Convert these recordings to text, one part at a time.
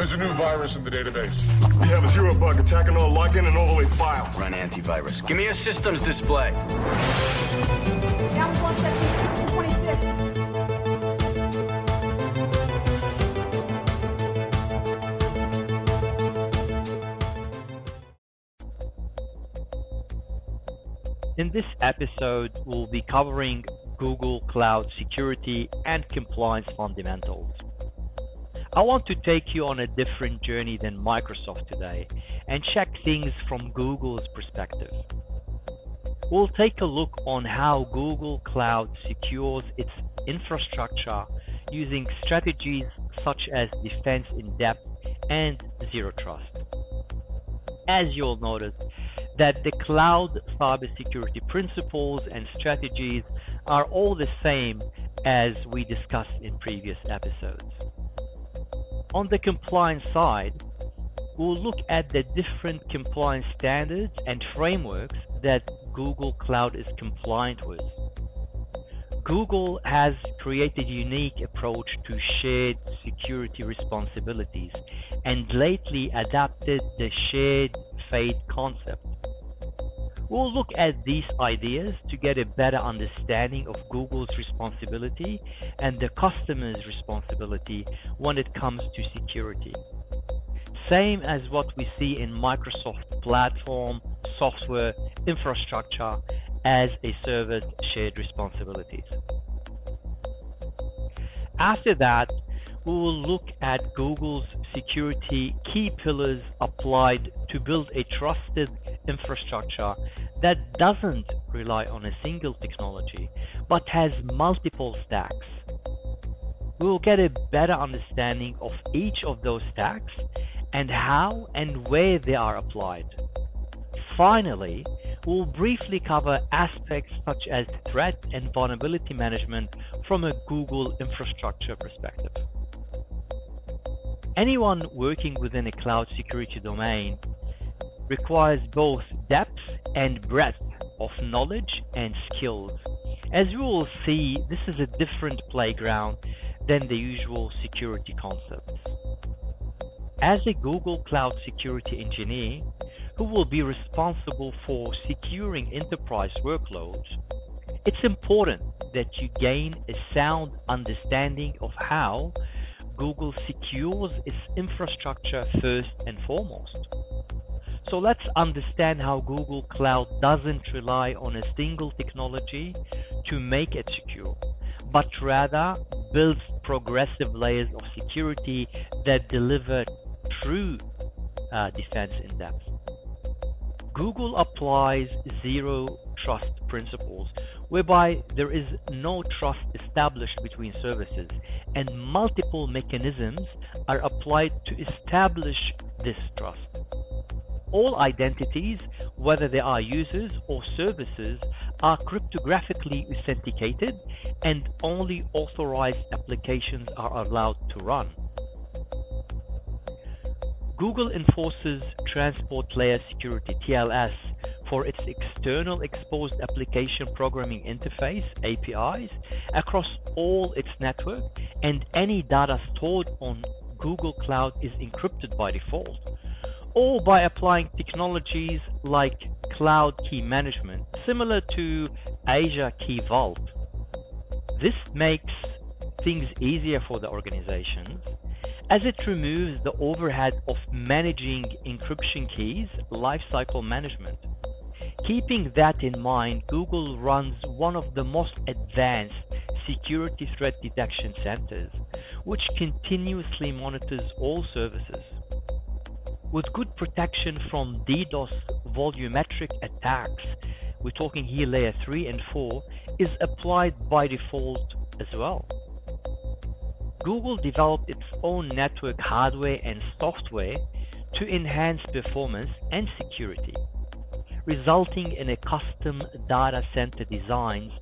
There's a new virus in the database. We have a zero bug attacking all login and overlay files. Run antivirus. Give me a systems display. Down one seventy-six and twenty-six. In this episode, we'll be covering Google Cloud security and compliance fundamentals. I want to take you on a different journey than Microsoft today and check things from Google's perspective. We'll take a look on how Google Cloud secures its infrastructure using strategies such as defense in depth and zero trust. As you'll notice, that the cloud cybersecurity principles and strategies are all the same as we discussed in previous episodes. On the compliance side, we'll look at the different compliance standards and frameworks that Google Cloud is compliant with. Google has created a unique approach to shared security responsibilities and lately adapted the shared fate concept. We'll look at these ideas to get a better understanding of Google's responsibility and the customer's responsibility when it comes to security. Same as what we see in Microsoft platform, software, infrastructure as a service shared responsibilities. After that, we will look at Google's security key pillars applied to build a trusted infrastructure that doesn't rely on a single technology but has multiple stacks. We will get a better understanding of each of those stacks and how and where they are applied. Finally, we'll briefly cover aspects such as threat and vulnerability management from a Google infrastructure perspective. Anyone working within a cloud security domain requires both depth and breadth of knowledge and skills. As you will see, this is a different playground than the usual security concepts. As a Google Cloud security engineer who will be responsible for securing enterprise workloads, it's important that you gain a sound understanding of how Google secures its infrastructure first and foremost. So let's understand how Google Cloud doesn't rely on a single technology to make it secure, but rather builds progressive layers of security that deliver true uh, defense in depth. Google applies zero trust principles, whereby there is no trust established between services, and multiple mechanisms are applied to establish this trust. All identities, whether they are users or services, are cryptographically authenticated and only authorized applications are allowed to run. Google enforces Transport Layer Security TLS for its external exposed application programming interface APIs across all its network and any data stored on Google Cloud is encrypted by default or by applying technologies like cloud key management similar to Azure Key Vault. This makes things easier for the organizations as it removes the overhead of managing encryption keys lifecycle management. Keeping that in mind, Google runs one of the most advanced security threat detection centers, which continuously monitors all services. With good protection from DDoS volumetric attacks, we're talking here layer 3 and 4, is applied by default as well. Google developed its own network hardware and software to enhance performance and security, resulting in a custom data center designs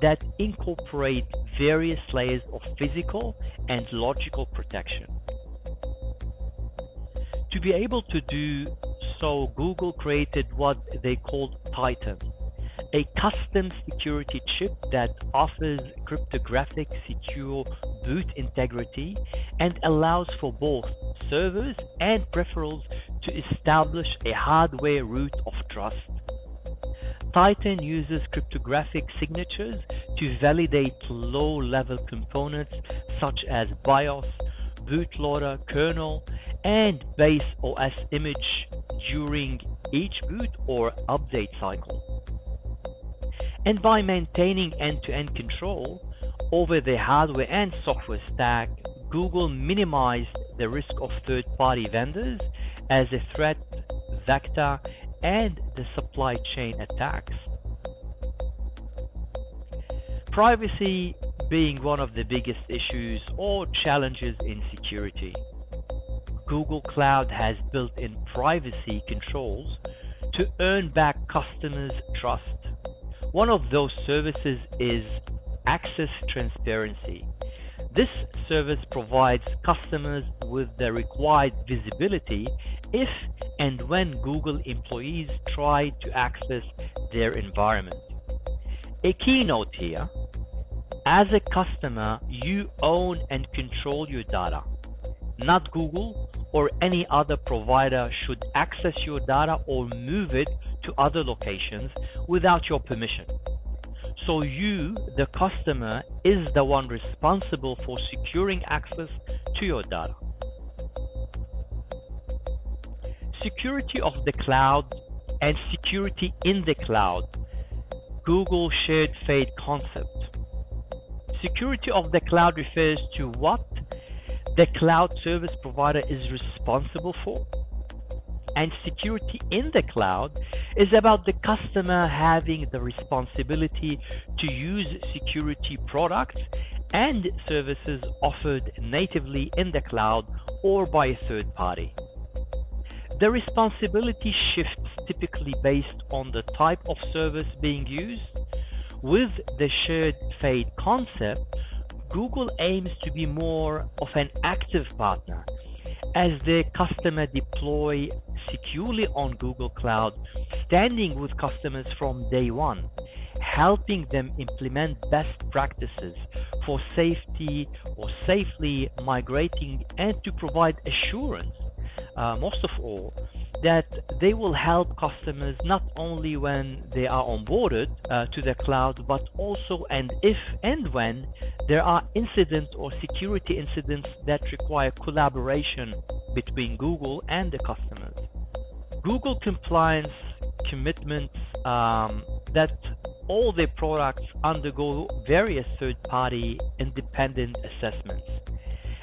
that incorporate various layers of physical and logical protection. To be able to do so, Google created what they called Titan, a custom security chip that offers cryptographic secure boot integrity and allows for both servers and peripherals to establish a hardware root of trust. Titan uses cryptographic signatures to validate low-level components such as BIOS, bootloader, kernel, and base OS image during each boot or update cycle. And by maintaining end-to-end control over the hardware and software stack, Google minimized the risk of third-party vendors as a threat vector and the supply chain attacks. Privacy being one of the biggest issues or challenges in security. Google Cloud has built in privacy controls to earn back customers' trust. One of those services is Access Transparency. This service provides customers with the required visibility if and when Google employees try to access their environment. A keynote here as a customer, you own and control your data. Not Google or any other provider should access your data or move it to other locations without your permission. So you, the customer, is the one responsible for securing access to your data. Security of the cloud and security in the cloud. Google shared fate concept. Security of the cloud refers to what the cloud service provider is responsible for. And security in the cloud is about the customer having the responsibility to use security products and services offered natively in the cloud or by a third party. The responsibility shifts typically based on the type of service being used with the shared fate concept, Google aims to be more of an active partner as the customer deploy securely on Google Cloud, standing with customers from day one, helping them implement best practices for safety or safely migrating and to provide assurance, uh, most of all, that they will help customers not only when they are onboarded uh, to the cloud, but also and if and when there are incidents or security incidents that require collaboration between Google and the customers. Google compliance commitments um, that all their products undergo various third-party independent assessments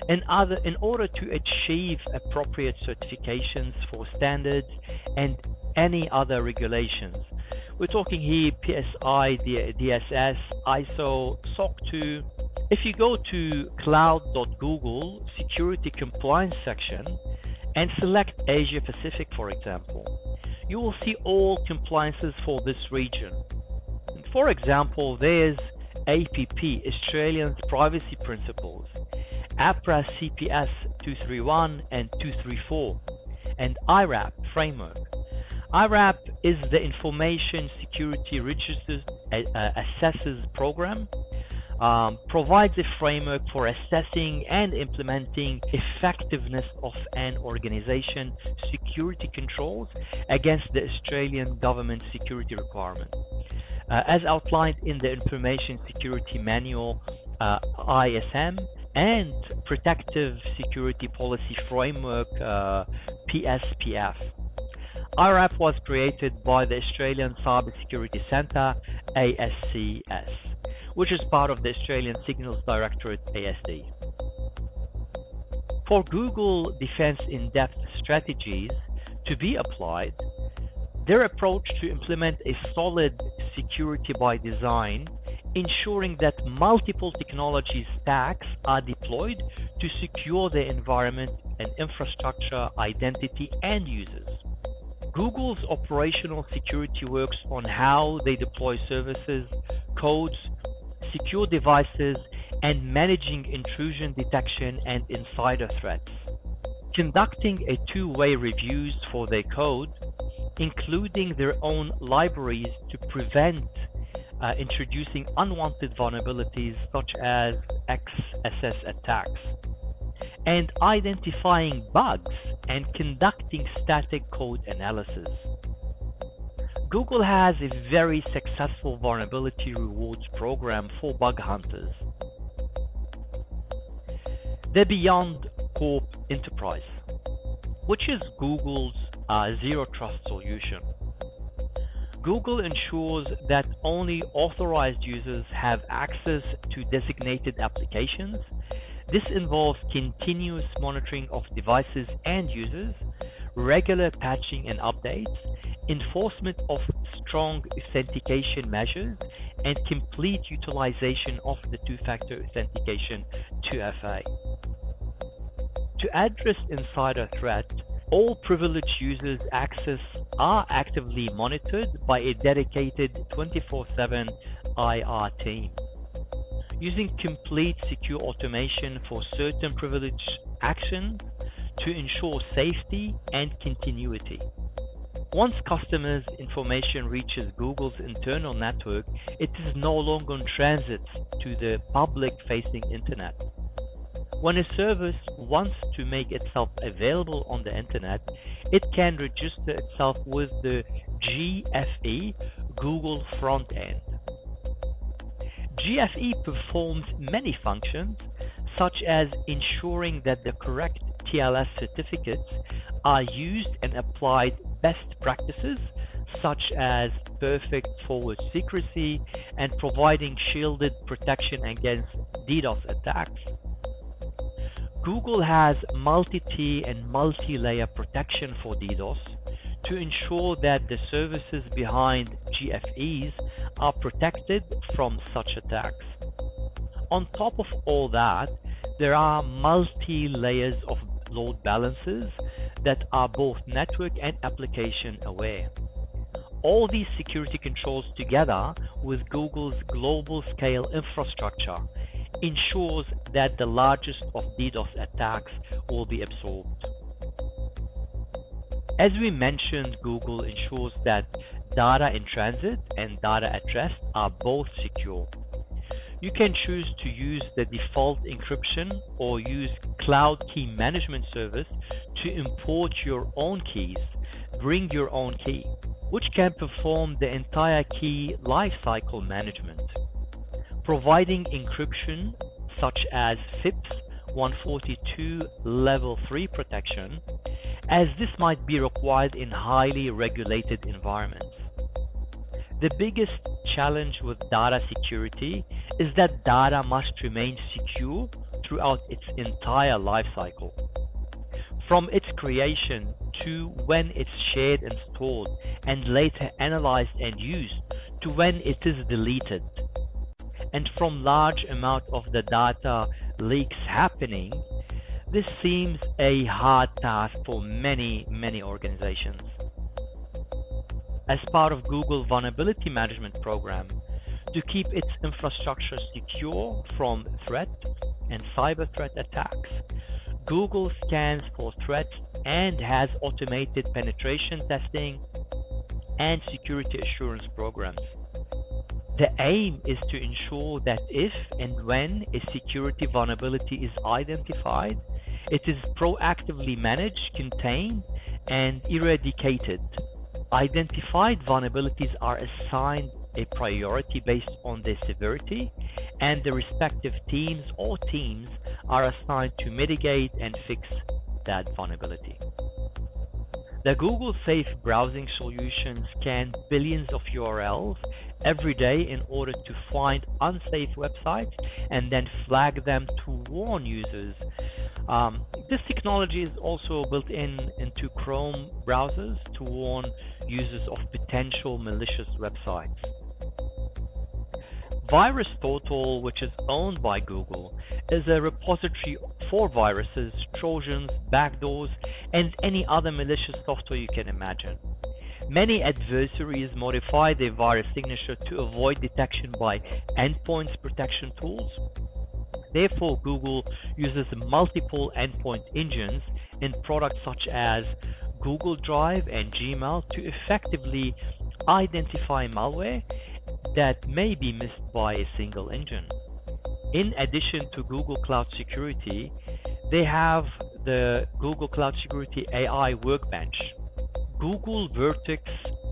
in, other, in order to achieve appropriate certifications for standards and any other regulations. We're talking here PCI, DSS, ISO, SOC 2. If you go to cloud.google security compliance section and select Asia Pacific, for example, you will see all compliances for this region. For example, there's APP, Australian Privacy Principles, APRA CPS 231 and 234, and IRAP framework. IRAP is the Information Security Registers uh, Assessors program, um, provides a framework for assessing and implementing effectiveness of an organization security controls against the Australian government security requirement. Uh, as outlined in the Information Security Manual uh, ISM and Protective Security Policy Framework uh, PSPF. IRAP was created by the Australian Cybersecurity Centre ASCS, which is part of the Australian Signals Directorate ASD. For Google Defense in-depth strategies to be applied, their approach to implement a solid security by design ensuring that multiple technology stacks are deployed to secure the environment and infrastructure, identity, and users. Google's operational security works on how they deploy services, codes, secure devices, and managing intrusion detection and insider threats. Conducting a two-way reviews for their code, including their own libraries to prevent uh, introducing unwanted vulnerabilities such as XSS attacks, and identifying bugs and conducting static code analysis. Google has a very successful vulnerability rewards program for bug hunters. The Beyond Corp Enterprise, which is Google's uh, zero trust solution. Google ensures that only authorized users have access to designated applications. This involves continuous monitoring of devices and users, regular patching and updates, enforcement of strong authentication measures, and complete utilization of the two-factor authentication 2FA. To address insider threat, all privileged users' access are actively monitored by a dedicated 24-7 IR team. Using complete secure automation for certain privileged actions to ensure safety and continuity. Once customers' information reaches Google's internal network, it is no longer in transit to the public-facing internet. When a service wants to make itself available on the internet, it can register itself with the GFE Google front end. GFE performs many functions, such as ensuring that the correct TLS certificates are used and applied best practices, such as perfect forward secrecy and providing shielded protection against DDoS attacks. Google has multi-tier and multi-layer protection for DDoS to ensure that the services behind GFEs are protected from such attacks. On top of all that, there are multi-layers of load balancers that are both network and application aware. All these security controls together with Google's global scale infrastructure ensures that the largest of DDoS attacks will be absorbed. As we mentioned, Google ensures that data in transit and data at rest are both secure. You can choose to use the default encryption or use Cloud Key Management Service to import your own keys, bring your own key, which can perform the entire key lifecycle management providing encryption such as FIPS 140-2 level 3 protection, as this might be required in highly regulated environments. The biggest challenge with data security is that data must remain secure throughout its entire life cycle. From its creation to when it's shared and stored and later analyzed and used to when it is deleted and from large amount of the data leaks happening, this seems a hard task for many, many organizations. As part of Google Vulnerability Management Program, to keep its infrastructure secure from threat and cyber threat attacks, Google scans for threats and has automated penetration testing and security assurance programs. The aim is to ensure that if and when a security vulnerability is identified, it is proactively managed, contained, and eradicated. Identified vulnerabilities are assigned a priority based on their severity, and the respective teams or teams are assigned to mitigate and fix that vulnerability. The Google Safe browsing solution scans billions of URLs every day in order to find unsafe websites and then flag them to warn users. Um, this technology is also built in into Chrome browsers to warn users of potential malicious websites. VirusTotal, which is owned by Google, is a repository for viruses, trojans, backdoors, and any other malicious software you can imagine. Many adversaries modify their virus signature to avoid detection by endpoints protection tools. Therefore, Google uses multiple endpoint engines in products such as Google Drive and Gmail to effectively identify malware that may be missed by a single engine. In addition to Google Cloud Security, They have the Google Cloud Security AI Workbench. Google Vertex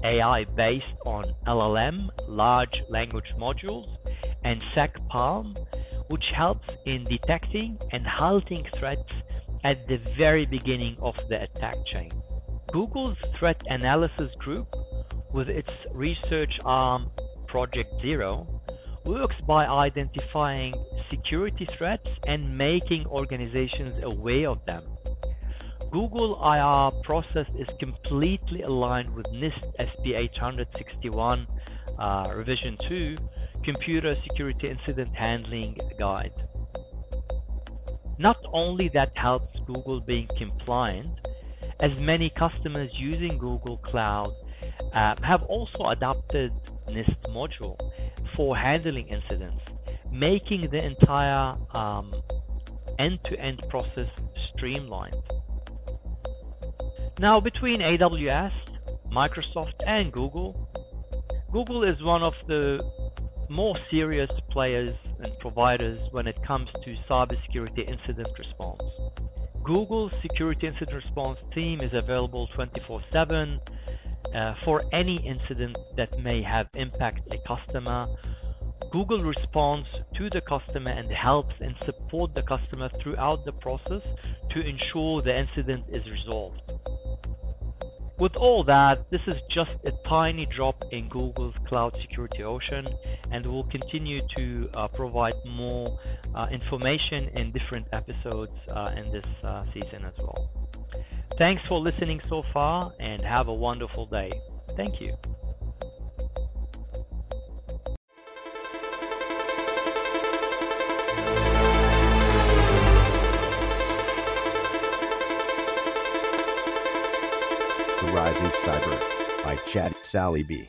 AI based on LLM, large language modules, and Sec-PaLM, which helps in detecting and halting threats at the very beginning of the attack chain. Google's threat analysis group, with its research arm Project Zero, works by identifying security threats and making organizations aware of them. Google IR process is completely aligned with NIST SP 800-61 uh, revision 2 computer security incident handling guide. Not only that helps Google being compliant, as many customers using Google Cloud uh, have also adopted NIST module for handling incidents, making the entire um, end-to-end process streamlined. Now, between AWS, Microsoft, and Google, Google is one of the more serious players and providers when it comes to cybersecurity incident response. Google's security incident response team is available 24 7 uh, for any incident that may have impacted a customer. Google responds to the customer and helps and support the customer throughout the process to ensure the incident is resolved. With all that, this is just a tiny drop in Google's cloud security ocean, and we'll continue to uh, provide more uh, information in different episodes uh, in this uh, season as well. Thanks for listening so far, and have a wonderful day. Thank you. The Rising Cyber by Chad Sally B.